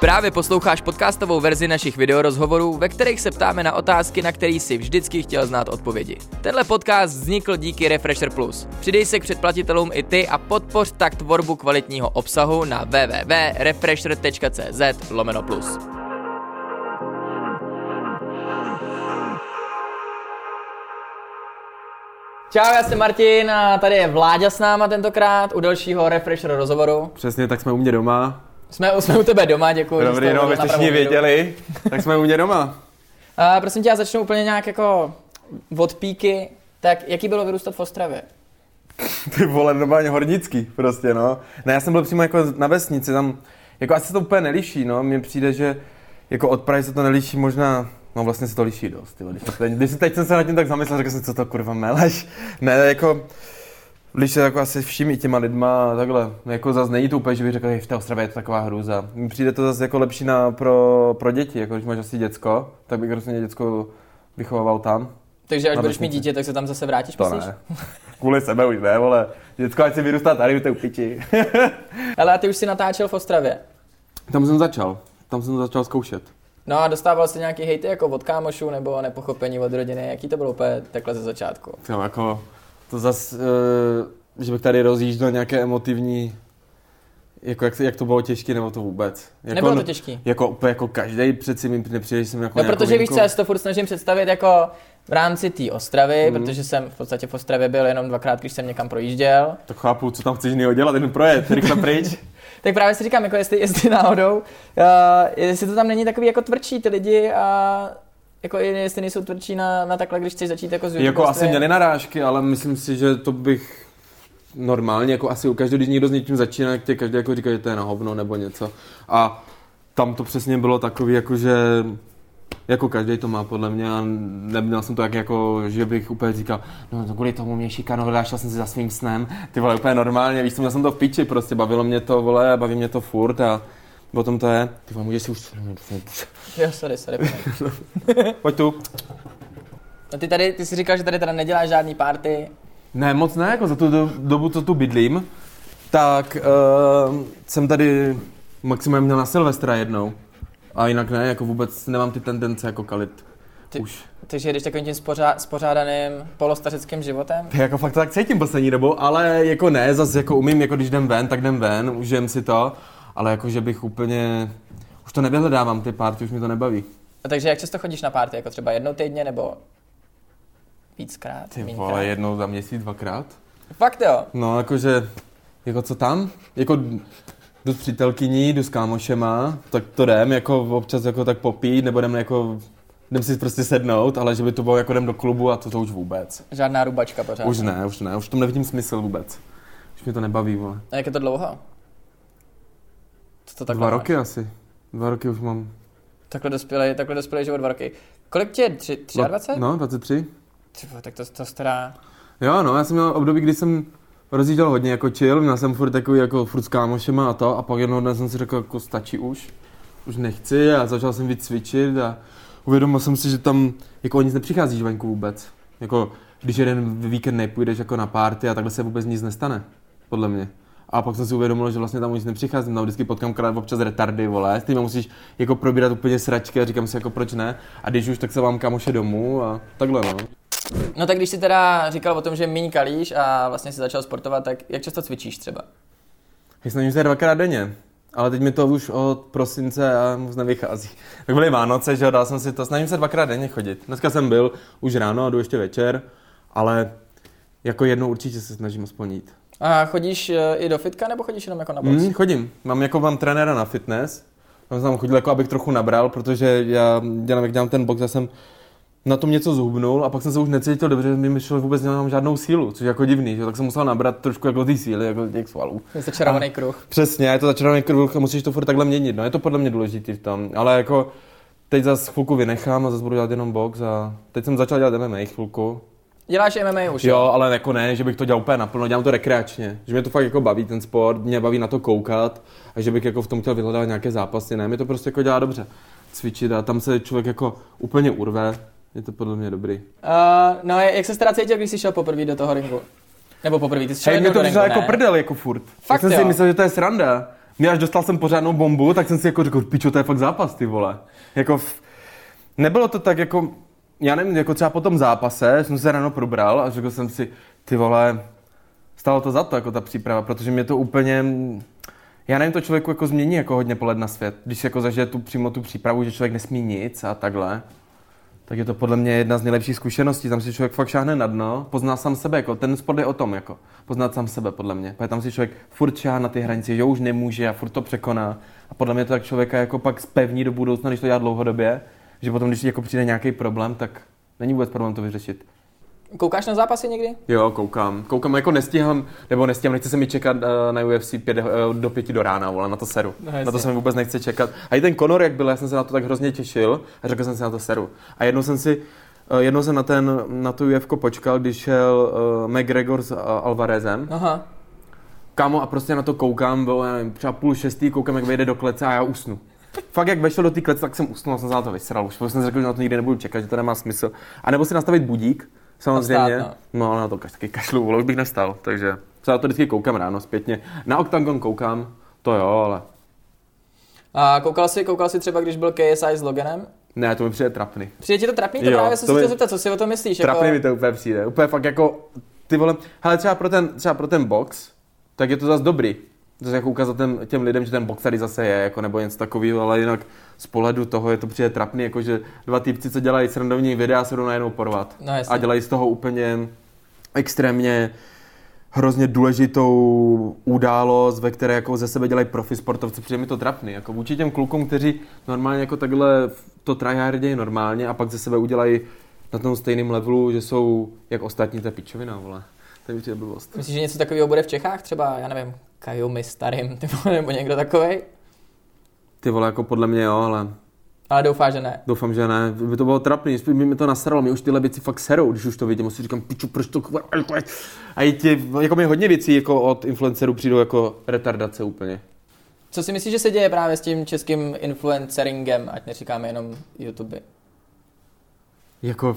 Právě posloucháš podcastovou verzi našich videorozhovorů, ve kterých se ptáme na otázky, na které si vždycky chtěl znát odpovědi. Tenhle podcast vznikl díky Refresher Plus. Přidej se k předplatitelům i ty a podpoř tak tvorbu kvalitního obsahu na www.refresher.cz lomeno plus. Čau, já jsem Martin a tady je Vláďa s náma tentokrát u dalšího Refresher rozhovoru. Přesně, tak jsme u mě doma. Jsme, jsme u tebe doma, děkuji. Dobrý, no, abyste všichni věděli, tak jsme u mě doma. A prosím tě, já začnu úplně nějak jako od píky. Tak jaký bylo vyrůstat v Ostravě? Ty vole, normálně hornický prostě, no. Ne, já jsem byl přímo jako na vesnici, tam, jako asi se to úplně neliší, no. Mně přijde, že jako od Prahy se to neliší možná, no vlastně se to liší dost, tyhle. Když, teď, když teď jsem se nad tím tak zamyslel, řekl jsem, co to kurva meleš. Ne, jako, když se jako asi všimi těma lidma takhle, jako zase není to úplně, že bych řekl, že v té Ostravě je to taková hruza. Mně přijde to zase jako lepší na, pro, pro děti, jako když máš asi děcko, tak bych rozhodně děcko vychovával tam. Takže až budeš mít dítě, tak se tam zase vrátíš, To myslíš? ne. Kvůli sebe už ne, vole. Děcko, ať si vyrůstá tady, to piči. Ale a ty už si natáčel v Ostravě. tam jsem začal. Tam jsem začal zkoušet. No a dostával jsi nějaký hejty jako od kámošů nebo nepochopení od rodiny? Jaký to bylo úplně takhle ze začátku? Jo, jako, to zas, uh, že bych tady rozjížděl nějaké emotivní, jako jak, jak to bylo těžké, nebo to vůbec. Jako, Nebylo to těžký? Jako, úplně jako každý přeci mi nepřijde, že jsem jako No protože víš co, já si to furt snažím představit jako v rámci té Ostravy, Mhm. protože jsem v podstatě v Ostravě byl jenom dvakrát, když jsem někam projížděl. To chápu, co tam chceš jiného dělat, jen projet, rychle pryč. Tak právě si říkám, jako jestli, jestli náhodou, uh, jestli to tam není takový jako tvrdší ty lidi a jako jestli nejsou tvrdší na, na takhle, když chceš začít jako z jako asi měli narážky, ale myslím si, že to bych normálně, jako asi u každého, když někdo s něčím začíná, tak tě každý jako říká, že to je na hovno nebo něco. A tam to přesně bylo takový, jako že jako každý to má podle mě a neměl jsem to tak jako, že bych úplně říkal, no to kvůli tomu mě šikanovali, šel jsem si za svým snem, ty vole úplně normálně, víš měl jsem to v piči prostě, bavilo mě to, vole, baví mě to furt a o tom to je, ty vole, můžeš si už, Jo, sorry, sorry. promiň. pojď tu. No ty tady, ty jsi říkal, že tady teda neděláš žádný party. Ne, moc ne, jako za tu do, dobu, co tu bydlím, tak uh, jsem tady maximálně měl na Silvestra jednou. A jinak ne, jako vůbec nemám ty tendence jako kalit. Ty- Už. Takže jedeš takovým tím spořá, spořádaným polostařeckým životem? To jako fakt to tak cítím poslední dobou, ale jako ne, zase jako umím, jako když jdem ven, tak jdem ven, užijem si to, ale jako že bych úplně, už to nevyhledávám ty party, už mi to nebaví. A takže jak často chodíš na party? Jako třeba jednou týdně nebo víckrát? Ty vole, jednou za měsíc, dvakrát. Fakt jo. No, jakože, jako co tam? Jako jdu s přítelkyní, jdu s kámošema, tak to jdem, jako občas jako tak popít, nebo jdem jako, jdem si prostě sednout, ale že by to bylo jako jdem do klubu a to, to už vůbec. Žádná rubačka pořád. Už ne, už ne, už v tom nevidím smysl vůbec. Už mi to nebaví, vole. A jak je to dlouho? To takhle Dva máš? roky asi. Dva roky už mám. Takhle dospělej, takhle dospělej život dva roky. Kolik tě je? Tři, 23? No, 23. Ty vole, tak to, to stará. Jo, no, já jsem měl období, kdy jsem rozjížděl hodně jako chill, měl jsem furt takový jako furt s kámošema a to a pak jednoho dne jsem si řekl, jako stačí už, už nechci a začal jsem víc cvičit a uvědomil jsem si, že tam jako o nic nepřicházíš venku vůbec. Jako když jeden víkend nepůjdeš jako na party a takhle se vůbec nic nestane, podle mě. A pak jsem si uvědomil, že vlastně tam nic nepřicházím, tam vždycky potkám krát občas retardy, vole, s tím musíš jako probírat úplně sračky a říkám si jako proč ne. A když už, tak se vám kamoše domů a takhle no. No tak když jsi teda říkal o tom, že míň kalíš a vlastně si začal sportovat, tak jak často cvičíš třeba? Já snažím se dvakrát denně, ale teď mi to už od prosince a moc nevychází. Tak byly Vánoce, že jo, dal jsem si to, snažím se dvakrát denně chodit. Dneska jsem byl už ráno a jdu ještě večer, ale jako jednou určitě se snažím aspoň jít. A chodíš eh, i do fitka nebo chodíš jenom jako na box? Mm, chodím, mám jako mám trenéra na fitness, tam jsem tam chodil jako abych trochu nabral, protože já dělám, jak dělám ten box, já jsem na tom něco zhubnul a pak jsem se už necítil dobře, že mi myšlo vůbec nemám žádnou sílu, což je jako divný, že? tak jsem musel nabrat trošku jako ty síly, jako těch svalů. Je to červený kruh. Přesně, je to začarovaný kruh a musíš to furt takhle měnit, no je to podle mě důležitý v tom, ale jako teď zase chvilku vynechám a zase budu dělat jenom box a teď jsem začal dělat MMA chvilku. Děláš MMA už, Jo, ale jako ne, že bych to dělal úplně naplno, dělám to rekreačně, že mě to fakt jako baví ten sport, mě baví na to koukat a že bych jako v tom chtěl vyhledávat nějaké zápasy, ne, mě to prostě jako dělá dobře cvičit a tam se člověk jako úplně urve, je to podle mě dobrý. Uh, no, jak se teda cítil, když jsi šel poprvé do toho ringu? Nebo poprvé, ty jsi šel Hej, mě jednou to přišlo jako prdel jako furt. Fakt Já jsem jo? si myslel, že to je sranda. Mě až dostal jsem pořádnou bombu, tak jsem si jako řekl, pičo, to je fakt zápas, ty vole. Jako, v... nebylo to tak jako, já nevím, jako třeba po tom zápase jsem se ráno probral a řekl jsem si, ty vole, stalo to za to, jako ta příprava, protože mě to úplně, já nevím, to člověku jako změní jako hodně pohled na svět, když jako zažije tu přímo tu přípravu, že člověk nesmí nic a takhle tak je to podle mě jedna z nejlepších zkušeností. Tam si člověk fakt šáhne na dno, pozná sám sebe, jako ten sport je o tom, jako poznat sám sebe, podle mě. Protože tam si člověk furt šáhá na ty hranice, že už nemůže a furt to překoná. A podle mě to tak člověka jako pak spevní do budoucna, když to dělá dlouhodobě, že potom, když jako přijde nějaký problém, tak není vůbec problém to vyřešit. Koukáš na zápasy někdy? Jo, koukám. Koukám, jako nestíhám, nebo nestíhám, nechci se mi čekat uh, na UFC pět, uh, do pěti do rána, vole, na to seru. No, na to se mi vůbec nechce čekat. A i ten Conor, jak byl, já jsem se na to tak hrozně těšil a řekl jsem si na to seru. A jednou jsem si, uh, jednou jsem na, ten, na tu UFC počkal, když šel uh, McGregor s uh, Alvarezem. Aha. Kámo, a prostě na to koukám, bylo, já nevím, třeba půl šestý, koukám, jak vejde do klece a já usnu. Fakt, jak vešel do té klece, tak jsem usnul a jsem se na to vysral. Už jsem řekl, že na to nikdy nebudu čekat, že to nemá smysl. A nebo si nastavit budík, Samozřejmě. Vstát, no. no, na to taky kašlu, vole, už bych nestal, takže se na to vždycky koukám ráno zpětně. Na Octagon koukám, to jo, ale... A koukal jsi, koukal jsi třeba, když byl KSI s Loganem? Ne, to mi přijde trapný. Přijde ti to trapný? To jo, právě jsem si chtěl zeptat, co si o tom myslíš? Trapný jako... mi to úplně přijde. Úplně fakt jako, ty vole, hele třeba pro ten, třeba pro ten box, tak je to zase dobrý to jako ukázat těm, těm lidem, že ten box tady zase je, jako, nebo něco takového, ale jinak z pohledu toho je to přijde trapný, jako že dva týpci, co dělají srandovní videa, se jdou najednou porvat. No, a dělají z toho úplně extrémně hrozně důležitou událost, ve které jako ze sebe dělají profi sportovci, přijde mi to trapný. Jako vůči těm klukům, kteří normálně jako takhle to tryhardějí normálně a pak ze sebe udělají na tom stejném levelu, že jsou jak ostatní, ta pičovina, vole. To je blbost. Myslíš, že něco takového bude v Čechách? Třeba, já nevím, Kajumi starým, ty vole, nebo někdo takový? Ty vole, jako podle mě jo, ale... Ale doufám, že ne. Doufám, že ne. By to bylo trapný, by mi to nasralo, mě už tyhle věci fakt serou, když už to vidím, si říkám, piču, proč to... A i ti, jako mi hodně věcí jako od influencerů přijdou jako retardace úplně. Co si myslíš, že se děje právě s tím českým influenceringem, ať neříkáme jenom YouTube? Jako,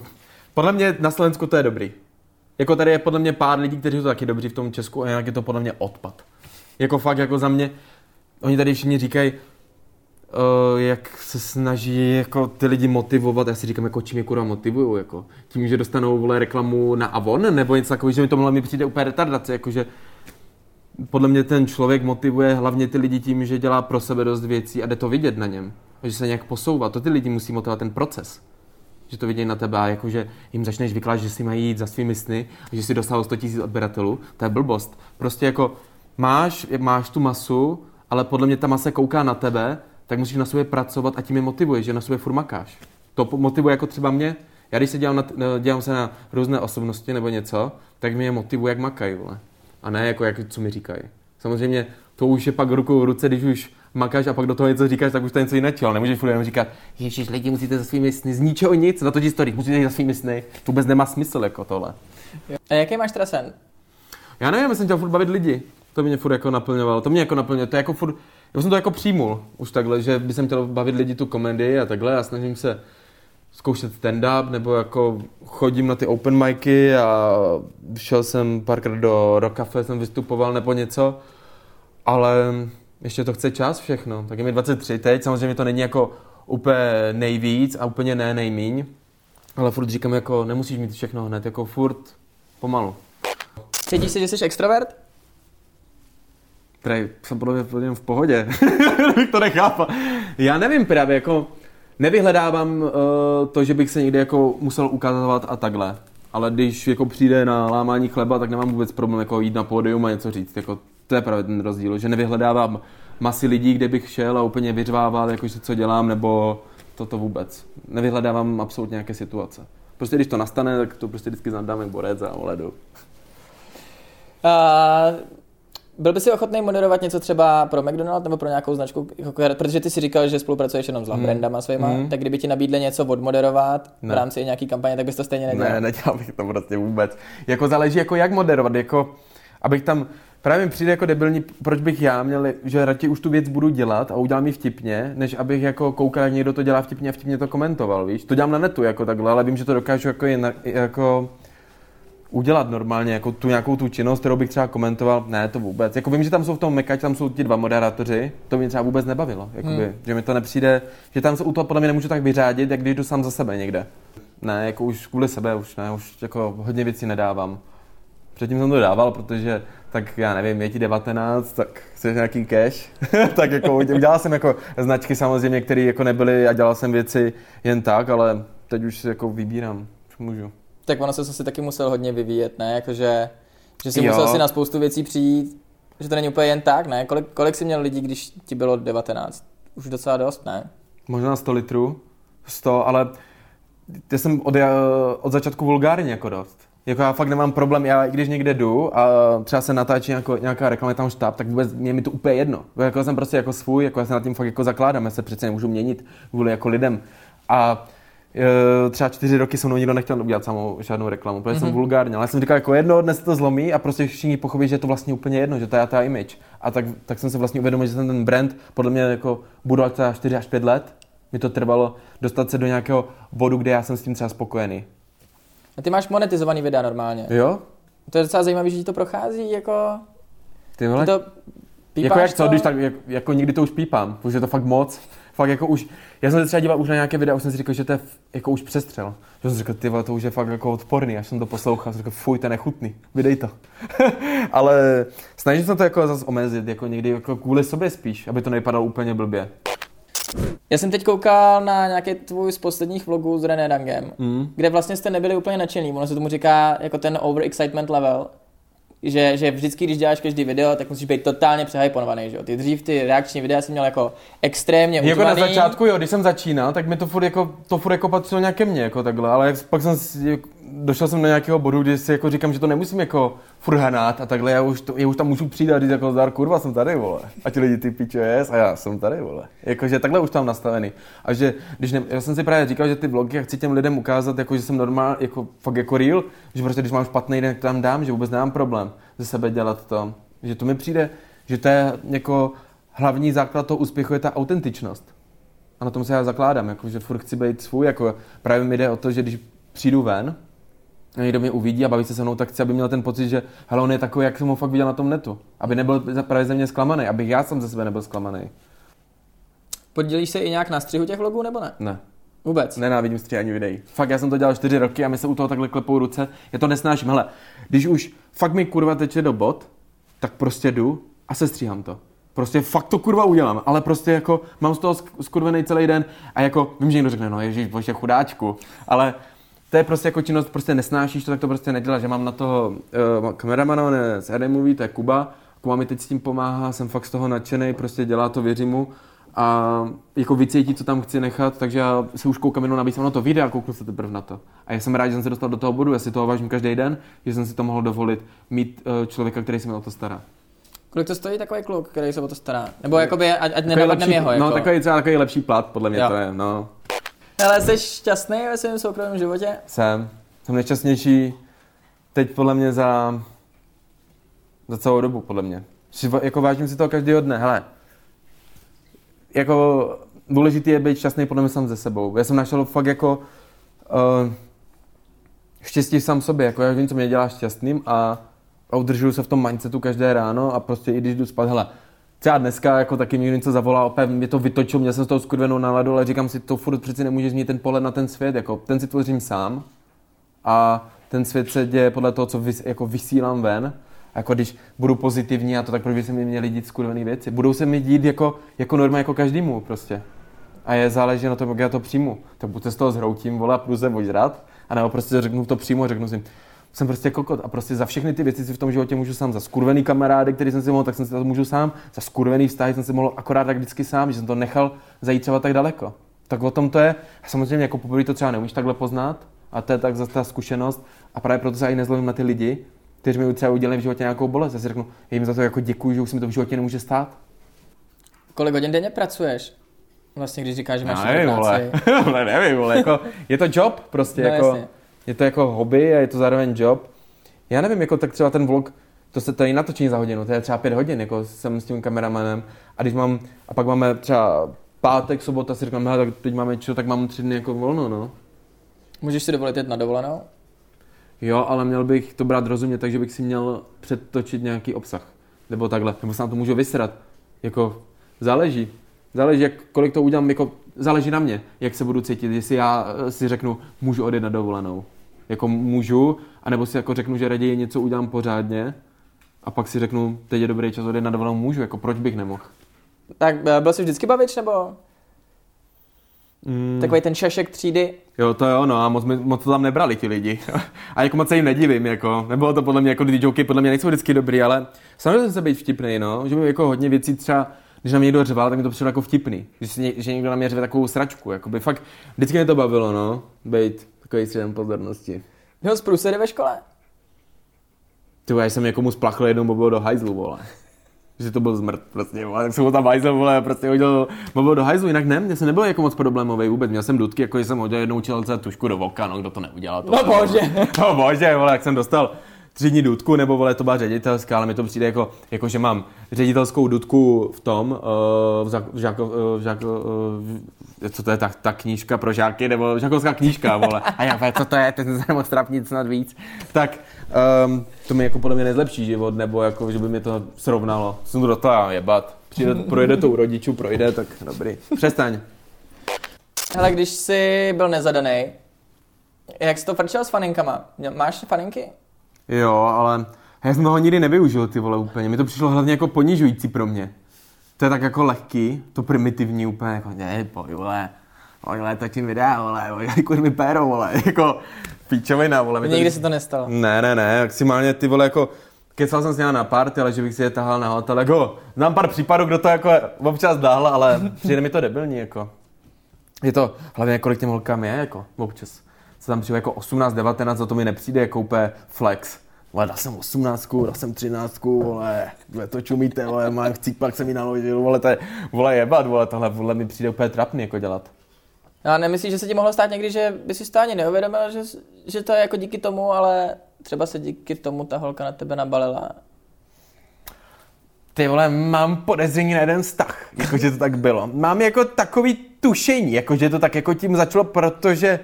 podle mě na Slovensku to je dobrý. Jako tady je podle mě pár lidí, kteří jsou taky dobří v tom Česku a jinak je to podle mě odpad. Jako fakt, jako za mě, oni tady všichni říkají, uh, jak se snaží jako ty lidi motivovat, já si říkám, jako čím je kurva motivují, jako tím, že dostanou vole reklamu na Avon, nebo něco takového, že mi to mi přijde úplně retardace, jakože podle mě ten člověk motivuje hlavně ty lidi tím, že dělá pro sebe dost věcí a jde to vidět na něm. Že se nějak posouvá. To ty lidi musí motivovat ten proces. Že to vidějí na tebe a jakože jim začneš vykládat, že si mají jít za svými sny a že si dostal 100 000 odběratelů. To je blbost. Prostě jako máš, máš tu masu, ale podle mě ta masa kouká na tebe, tak musíš na sobě pracovat a tím je motivuje, že na sobě furt makáš. To motivuje jako třeba mě, já když se dělám, na, dělám se na různé osobnosti nebo něco, tak mě je motivuje, jak makají, vole. A ne jako, jak, co mi říkají. Samozřejmě to už je pak rukou v ruce, když už makáš a pak do toho něco říkáš, tak už to je něco jiného, ale nemůžeš furt jenom říkat, ježiš, lidi musíte za svými sny, z ničeho nic, na to historii, musíte jít za svými sny, to vůbec nemá smysl jako tohle. A jaký máš teda sen? Já nevím, já jsem chtěl furt bavit lidi. To mě furt jako naplňovalo. To mě jako naplňuje. To je jako furt, já jsem to jako přijmul už takhle, že by jsem chtěl bavit lidi tu komedii a takhle a snažím se zkoušet stand-up, nebo jako chodím na ty open micy a šel jsem párkrát do, do kafe, jsem vystupoval nebo něco, ale ještě to chce čas všechno. Tak je mi 23 teď, samozřejmě to není jako úplně nejvíc a úplně ne nejmíň, ale furt říkám jako nemusíš mít všechno hned, jako furt pomalu. Cítíš se, že jsi extrovert? Prej, jsem podle mě v pohodě, bych to nechápal. Já nevím právě, jako nevyhledávám uh, to, že bych se někdy jako musel ukazovat a takhle. Ale když jako přijde na lámání chleba, tak nemám vůbec problém jako jít na pódium a něco říct. Jako, to je právě ten rozdíl, že nevyhledávám masy lidí, kde bych šel a úplně vyřvával, jako, co dělám, nebo toto vůbec. Nevyhledávám absolutně nějaké situace. Prostě když to nastane, tak to prostě vždycky zadám jak borec a oledu. Uh, byl by si ochotný moderovat něco třeba pro McDonald nebo pro nějakou značku, jako protože ty si říkal, že spolupracuješ jenom s mm. brandama svýma, mm. tak kdyby ti nabídli něco odmoderovat ne. v rámci nějaký kampaně, tak bys to stejně nedělal. Ne, nedělal bych to prostě vůbec. Jako záleží, jako jak moderovat, jako abych tam, právě mi přijde jako debilní, proč bych já měl, že radši už tu věc budu dělat a udělám ji vtipně, než abych jako koukal, jak někdo to dělá vtipně a vtipně to komentoval, víš. To dělám na netu jako takhle, ale vím, že to dokážu jako, jinak, jako udělat normálně jako tu nějakou tu činnost, kterou bych třeba komentoval, ne, to vůbec. Jako vím, že tam jsou v tom mekač, tam jsou ti dva moderátoři, to mě třeba vůbec nebavilo, jakoby, hmm. že mi to nepřijde, že tam se u toho podle mě nemůžu tak vyřádit, jak když jdu sám za sebe někde. Ne, jako už kvůli sebe, už ne, už jako hodně věcí nedávám. Předtím jsem to dával, protože tak já nevím, je ti 19, tak chceš nějaký cash, tak jako udělal jsem jako značky samozřejmě, které jako nebyly a dělal jsem věci jen tak, ale teď už si jako vybírám, už můžu. Tak ono se asi taky musel hodně vyvíjet, ne? Jakože, že si jo. musel si na spoustu věcí přijít, že to není úplně jen tak, ne? Kolik, kolik jsi měl lidí, když ti bylo 19? Už docela dost, ne? Možná 100 litrů, 100, ale já jsem od, od začátku vulgárně jako dost. Jako já fakt nemám problém, já i když někde jdu a třeba se natáčí nějako, nějaká reklama, tam štáb, tak vůbec mě mi to úplně jedno. Jako jsem prostě jako svůj, jako já se na tím fakt jako zakládám, já se přece nemůžu měnit kvůli jako lidem. A e, třeba čtyři roky se mnou nikdo nechtěl udělat samou žádnou reklamu, protože mm-hmm. jsem mhm. vulgárně, ale já jsem říkal jako jedno dnes to zlomí a prostě všichni pochopí, že je to vlastně úplně jedno, že to je ta image. A tak, tak jsem se vlastně uvědomil, že ten, ten brand podle mě jako budu třeba 4 až 5 let, mi to trvalo dostat se do nějakého bodu, kde já jsem s tím třeba spokojený. A ty máš monetizovaný videa normálně. Jo? To je docela zajímavé, že ti to prochází, jako... Ty vole? Ty to jako jak co, když tak, jako, jako nikdy to už pípám, už je to fakt moc. Fakt jako už, já jsem se třeba díval už na nějaké videa, už jsem si říkal, že to je jako už přestřel. Že jsem si říkal, ty vole, to už je fakt jako odporný, až jsem to poslouchal, jsem říkal, fuj, to je nechutný, vydej to. Ale snažím se to jako zase omezit, jako někdy jako kvůli sobě spíš, aby to nevypadalo úplně blbě. Já jsem teď koukal na nějaký tvůj z posledních vlogů s René Dangem, mm. kde vlastně jste nebyli úplně nadšený. Ono se tomu říká jako ten overexcitement level, že, že vždycky, když děláš každý video, tak musíš být totálně přehyponovaný, že jo. Ty dřív ty reakční videa jsem měl jako extrémně Jako na začátku, jo, když jsem začínal, tak mi to furt jako, to furt jako patřilo nějaké mě, jako takhle, ale pak jsem si, došel jsem do nějakého bodu, kdy si jako říkám, že to nemusím jako furt hanát a takhle, já už, to, já už tam můžu přijít a říct jako zdar, kurva, jsem tady, vole. A ti lidi, ty pičo jest, a já jsem tady, vole. Jakože takhle už tam nastavený. A že, když ne, já jsem si právě říkal, že ty vlogy, jak chci těm lidem ukázat, jako, že jsem normál, jako fakt jako real, že prostě když mám špatný den, tam dám, že vůbec nemám problém ze sebe dělat to. Že to mi přijde, že to je jako hlavní základ toho úspěchu je ta autentičnost. A na tom se já zakládám, jako, že furt chci být svůj, jako právě mi jde o to, že když přijdu ven, někdo mě uvidí a baví se se mnou, tak chci, aby měl ten pocit, že hele, on je takový, jak jsem ho fakt viděl na tom netu. Aby nebyl právě ze mě zklamaný, abych já jsem ze sebe nebyl zklamaný. Podělíš se i nějak na střihu těch vlogů, nebo ne? Ne. Vůbec? Nenávidím stříhání videí. Fakt, já jsem to dělal čtyři roky a mi se u toho takhle klepou ruce. Já to nesnáším. Hele, když už fakt mi kurva teče do bod, tak prostě jdu a se stříhám to. Prostě fakt to kurva udělám, ale prostě jako mám z toho skurvený celý den a jako vím, že někdo řekne, no ježíš, bože chudáčku, ale to je prostě jako činnost, prostě nesnášíš to, tak to prostě neděláš. Že mám na toho uh, kameramana, on je z Movie, to je Kuba, Kuba mi teď s tím pomáhá, jsem fakt z toho nadšený, prostě dělá to, věřím mu a jako vycítí, co tam chci nechat, takže já se už koukám jenom na to video a kouknu se teprve na to. A já jsem rád, že jsem se dostal do toho bodu, já si toho vážím každý den, že jsem si to mohl dovolit mít uh, člověka, který se mi o to stará. Kolik to stojí takový kluk, který se o to stará? Nebo jakoby, ať, ať nenapadneme jeho. No, jako. No, takový třeba takový lepší plat, podle mě jo. to je, no. Ale jsi šťastný ve svém soukromém životě? Jsem. Jsem nejšťastnější teď podle mě za, za celou dobu, podle mě. Jako vážím si toho každého dne, hele. Jako důležitý je být šťastný podle mě sám ze sebou. Já jsem našel fakt jako uh, štěstí sám sobě, jako já vím, co mě dělá šťastným a, a udržuju se v tom mindsetu každé ráno a prostě i když jdu spát, hele, třeba dneska jako taky mi něco zavolal, opět mě to vytočil, měl jsem z toho skurvenou náladu, ale říkám si, to furt přeci nemůže změnit ten pohled na ten svět, jako ten si tvořím sám a ten svět se děje podle toho, co vys, jako vysílám ven. A jako když budu pozitivní a to tak proč by se mi měli dít skurvené věci. Budou se mi dít jako, jako norma, jako každému prostě. A je záleží na tom, jak já to přijmu. Tak buď se z toho zhroutím, vole, a půjdu se ožrat, nebo prostě řeknu to přímo, řeknu si, jsem prostě kokot a prostě za všechny ty věci si v tom životě můžu sám. Za skurvený kamarády, který jsem si mohl, tak jsem si to můžu sám. Za skurvený vztahy jsem si mohl akorát tak vždycky sám, že jsem to nechal zajít třeba tak daleko. Tak o tom to je. A samozřejmě jako poprvé to třeba neumíš takhle poznat, a to je tak zase ta zkušenost. A právě proto se i nezlobím na ty lidi, kteří mi třeba udělali v životě nějakou bolest. Já si řeknu, já jim za to jako děkuji, že už se mi to v životě nemůže stát. Kolik hodin denně pracuješ? Vlastně, když říkáš, že máš no, nevím, práci. Vole. nevím, vole. Jako, je to job prostě. No, jako, jasně je to jako hobby a je to zároveň job. Já nevím, jako tak třeba ten vlog, to se to je natočení za hodinu, to je třeba pět hodin, jako jsem s tím kameramanem. A když mám, a pak máme třeba pátek, sobota, si říkám, tak teď máme čo, tak mám tři dny jako volno, no. Můžeš si dovolit jet na dovolenou? Jo, ale měl bych to brát rozumně, takže bych si měl předtočit nějaký obsah. Nebo takhle, nebo se na to můžu vysrat. Jako, záleží. Záleží, jak, kolik to udělám, jako, záleží na mě, jak se budu cítit. Jestli já eh, si řeknu, můžu odjet na dovolenou. Jako můžu, anebo si jako řeknu, že raději něco udělám pořádně, a pak si řeknu, teď je dobrý čas odjet na dovolenou, můžu, jako proč bych nemohl. Tak eh, byl jsi vždycky bavič, nebo? Mm. Takový ten šašek třídy. Jo, to jo, no a moc, moc to tam nebrali ti lidi. a jako moc se jim nedivím, jako. Nebylo to podle mě, jako ty joky podle mě nejsou vždycky dobrý, ale snažil jsem se být vtipný, no. Že by jako hodně věcí třeba, když na mě někdo řval, tak mi to přišlo jako vtipný. Že, si, že někdo na mě řve takovou sračku, jako by fakt, vždycky mě to bavilo, no. Být takový středem pozornosti. Měl jsi průsedy ve škole? Ty já jsem někomu splachl jednou mobil do hajzlu, vole. Že to byl zmrt, prostě, vole. Tak jsem ho tam hajzl, vole, prostě hodil mobil do hajzlu, jinak ne, mě se nebyl jako moc problémový vůbec. Měl jsem dudky, jako že jsem hodil jednou čelce tušku do voka, no kdo to neudělal. To no bože. No bože, vole, jak jsem dostal tři dní dudku, nebo vole, to byla ředitelská, ale mi to přijde jako, jako že mám ředitelskou dudku v tom, uh, v, žák, v, žák, v, žák, uh, co to je ta, ta knížka pro žáky, nebo žákovská knížka, vole. A já, co to je, ten se nemohl strapnit snad víc. Tak um, to mi jako podle mě nezlepší život, nebo jako, že by mi to srovnalo. Jsem to do toho jebat. Přijde, projde to u rodičů, projde, tak dobrý. Přestaň. Ale když jsi byl nezadaný, jak jsi to frčel s faninkama? Máš faninky? Jo, ale já jsem toho nikdy nevyužil, ty vole, úplně. Mi to přišlo hlavně jako ponižující pro mě. To je tak jako lehký, to primitivní úplně, jako ne, pojď, vole, vole, točím videa, vole, kur mi péro, vole, jako píčovina, vole. Nikdy to... se to nestalo. Ne, ne, ne, maximálně ty vole, jako, kecal jsem s ním na party, ale že bych si je tahal na hotel, jako, znám pár případů, kdo to jako občas dal, ale přijde mi to debilní, jako. Je to, hlavně kolik těm holkám je, jako, občas se tam přijde jako 18, 19, za to mi nepřijde jako úplně flex. Vole, dal jsem 18, dal jsem 13, vole, vole to čumíte, vole, mám pak se mi naložil, vole, to je, vole, jebat, vole, tohle, vole, mi přijde úplně trapný jako dělat. A nemyslíš, že se ti mohlo stát někdy, že by si to ani neuvědomil, že, že to je jako díky tomu, ale třeba se díky tomu ta holka na tebe nabalila? Ty vole, mám podezření na jeden vztah, jakože to tak bylo. Mám jako takový tušení, jakože to tak jako tím začalo, protože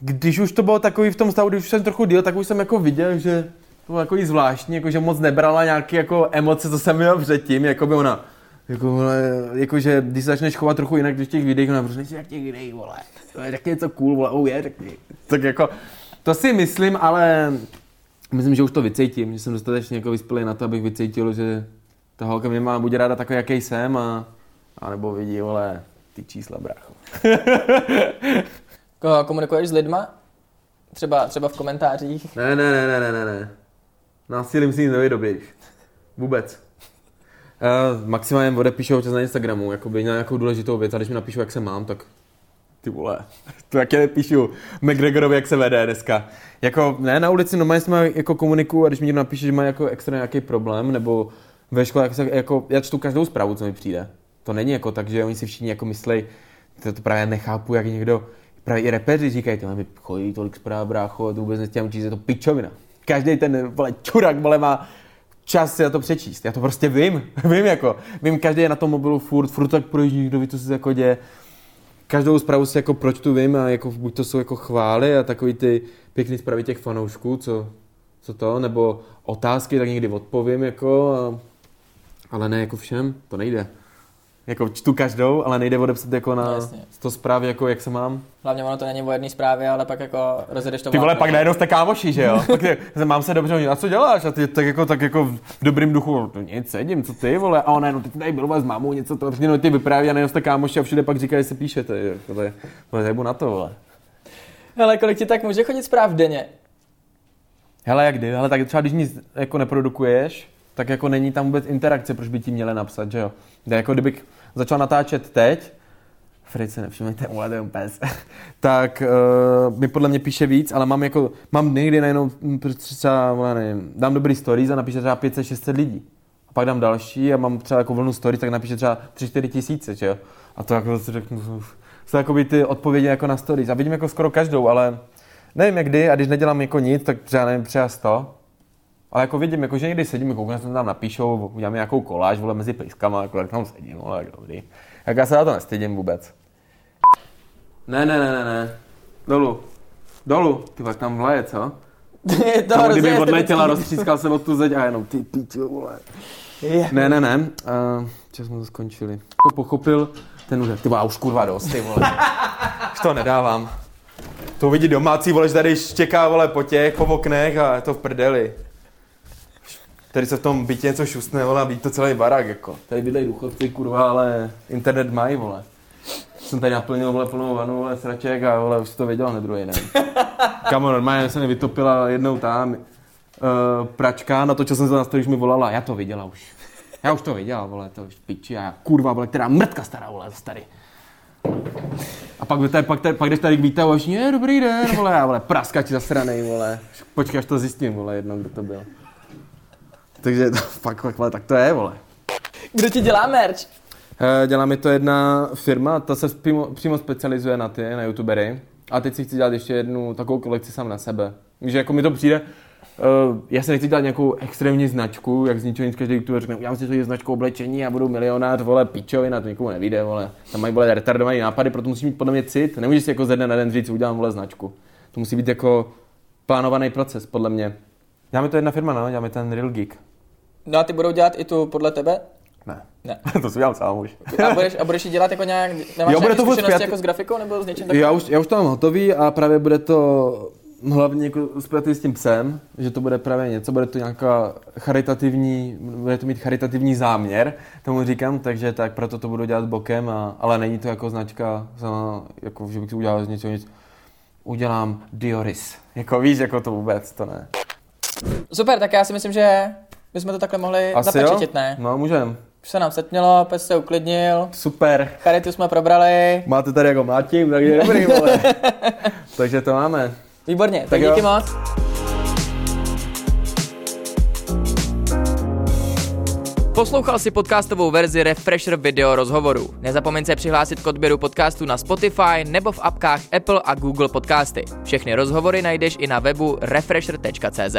když už to bylo takový v tom stavu, když už jsem trochu díl, tak už jsem jako viděl, že to bylo jako zvláštní, jako že moc nebrala nějaké jako emoce, co jsem měl předtím, jako by ona, jako, jako, že když se začneš chovat trochu jinak, když těch videích, ona prostě jak těch videí, vole, tak něco cool, vole, oh je, řekni. Tak jako, to si myslím, ale myslím, že už to vycítím, že jsem dostatečně jako vyspělý na to, abych vycítil, že ta holka mě má buď ráda takový, jaký jsem, a, a nebo vidí, vole, ty čísla, brácho. Komunikuješ s lidma? Třeba, třeba v komentářích? Ne, ne, ne, ne, ne, ne, ne. Násilím si nic nevydobíš. Vůbec. Já maximálně odepíšu občas na Instagramu, jakoby nějakou důležitou věc a když mi napíšu, jak se mám, tak ty vole, to jak já píšu McGregorovi, jak se vede dneska. Jako, ne, na ulici normálně jsme jako komunikuju a když mi někdo napíše, že má jako extra nějaký problém, nebo ve škole, jak se, jako, já čtu každou zprávu, co mi přijde. To není jako tak, že oni si všichni jako myslej, to, to právě nechápu, jak někdo Právě i repeři říkají, mi chodí tolik zpráv, brácho, to vůbec nechtěl číst, je to pičovina. Každý ten vole, čurák vole, má čas si na to přečíst. Já to prostě vím, vím jako, vím, každý je na tom mobilu furt, furt tak projíždí, kdo ví, co se jako děje. Každou zprávu si jako proč tu vím a jako buď to jsou jako chvály a takový ty pěkný zprávy těch fanoušků, co, co to, nebo otázky, tak někdy odpovím jako, a, ale ne jako všem, to nejde jako čtu každou, ale nejde odepsat jako na no, to zprávy, jako jak se mám. Hlavně ono to není o jedné zprávě, ale pak jako rozjedeš to Ty vole, pak najednou jste kámoši, že jo? pak je, mám se dobře, a co děláš? A ty tak jako, tak jako v dobrým duchu, to nic, sedím, co ty, vole? A ona, no ty tady byl s mámou, něco to, no ty vypráví a najednou jste kámoši a všude pak říkají, že se píšete, jako to je, vole, na to, vole. Ale kolik ti tak může chodit zpráv denně? Hele, jak kdy, ale tak třeba když nic jako neprodukuješ, tak jako není tam vůbec interakce, proč by ti měli napsat, že jo? Jako kdybych začal natáčet teď, Fritz nevšimněte, vole, to pes, tak uh, mi podle mě píše víc, ale mám jako, mám někdy najednou hm, prostě třeba, nevím, dám dobrý stories a napíše třeba 500-600 lidí. A pak dám další a mám třeba jako vlnu stories, tak napíše třeba 3-4 tisíce, že jo. A to jako si řeknu, jsou jako ty odpovědi jako na stories. A vidím jako skoro každou, ale nevím jak kdy, a když nedělám jako nic, tak třeba nevím, třeba 100. Ale jako vidím, jako, že někdy sedím, koukám, se tam napíšou, udělám nějakou koláž, vole, mezi pejskama, jako tak tam sedím, vole, jak dobrý. Jak já se na to nestydím vůbec. Ne, ne, ne, ne, ne. Dolu. Dolu. Ty pak tam vlaje, co? je to hrozně kdyby odletěla, roztřískal jsem o tu zeď a jenom ty píčo, vole. Je. Ne, ne, ne. Uh, čas jsme to skončili. Jako pochopil ten úder. Ty já už kurva dost, ty vole. už to nedávám. To vidí domácí, vole, že tady štěká, vole, po těch, po oknech a je to v prdeli. Tady se v tom bytě něco šustne, vole, a ví to celý barák, jako. Tady bydlejí důchodci, kurva, ale internet mají, vole. Jsem tady naplnil, vole, plnou vanu, vole, sraček a, vole, už to věděl na druhý den. Kamo, normálně se mi vytopila jednou tam uh, pračka, natočil jsem se na stole, když mi volala, já to viděla už. Já už to viděla, vole, to už piči, a já, kurva, vole, která mrtka stará, vole, starý. A pak, tady, pak, tady, pak jdeš tady k výtahu a už, je, dobrý den, vole, já, vole, praskač zasranej, vole. Počkej, až to zjistím, vole, jednou, kdo to byl. Takže to, fakt, fakt, tak to je, vole. Kdo ti dělá merch? Eh, Dělá mi to jedna firma, ta se přímo, přímo specializuje na ty, na youtubery. A teď si chci dělat ještě jednu takovou kolekci sám na sebe. Víš, jako mi to přijde, uh, já se nechci dělat nějakou extrémní značku, jak z ničeho nic každý youtuber řekne, já si to je značku oblečení a budu milionář, vole, pičovina, to nikomu nevíde, vole. Tam mají, vole, retardovaný nápady, proto musí mít podle mě cit. Nemůžeš si jako ze dne na den říct, udělám, vole, značku. To musí být jako plánovaný proces, podle mě. Dělá mi to jedna firma, no, dělá mi ten Real Geek. No a ty budou dělat i tu podle tebe? Ne. Ne. to si dělám sám už. A budeš, a budeš ji dělat jako nějak, nemáš Jo, bude to zkušenosti zpět- jako s grafikou nebo s něčím takovým? Já už, já už to mám hotový a právě bude to hlavně jako spjatý s tím psem, že to bude právě něco, bude to nějaká charitativní, bude to mít charitativní záměr, tomu říkám, takže tak proto to budu dělat bokem, a, ale není to jako značka, za, jako že bych si udělal z něčeho nic, udělám Dioris. Jako víš, jako to vůbec, to ne. Super, tak já si myslím, že bychom to takhle mohli zapečetit, ne? No, můžem. Už se nám setmělo, pes se uklidnil, Super. charitu jsme probrali. Máte tady jako mlátím, takže dobrý, vole. takže to máme. Výborně, tak, Tak jo. díky moc. Poslouchal si podcastovou verzi Refresher video rozhovorů. Nezapomeň se přihlásit k odběru podcastu na Spotify nebo v apkách Apple a Google Podcasty. Všechny rozhovory najdeš i na webu refresher.cz.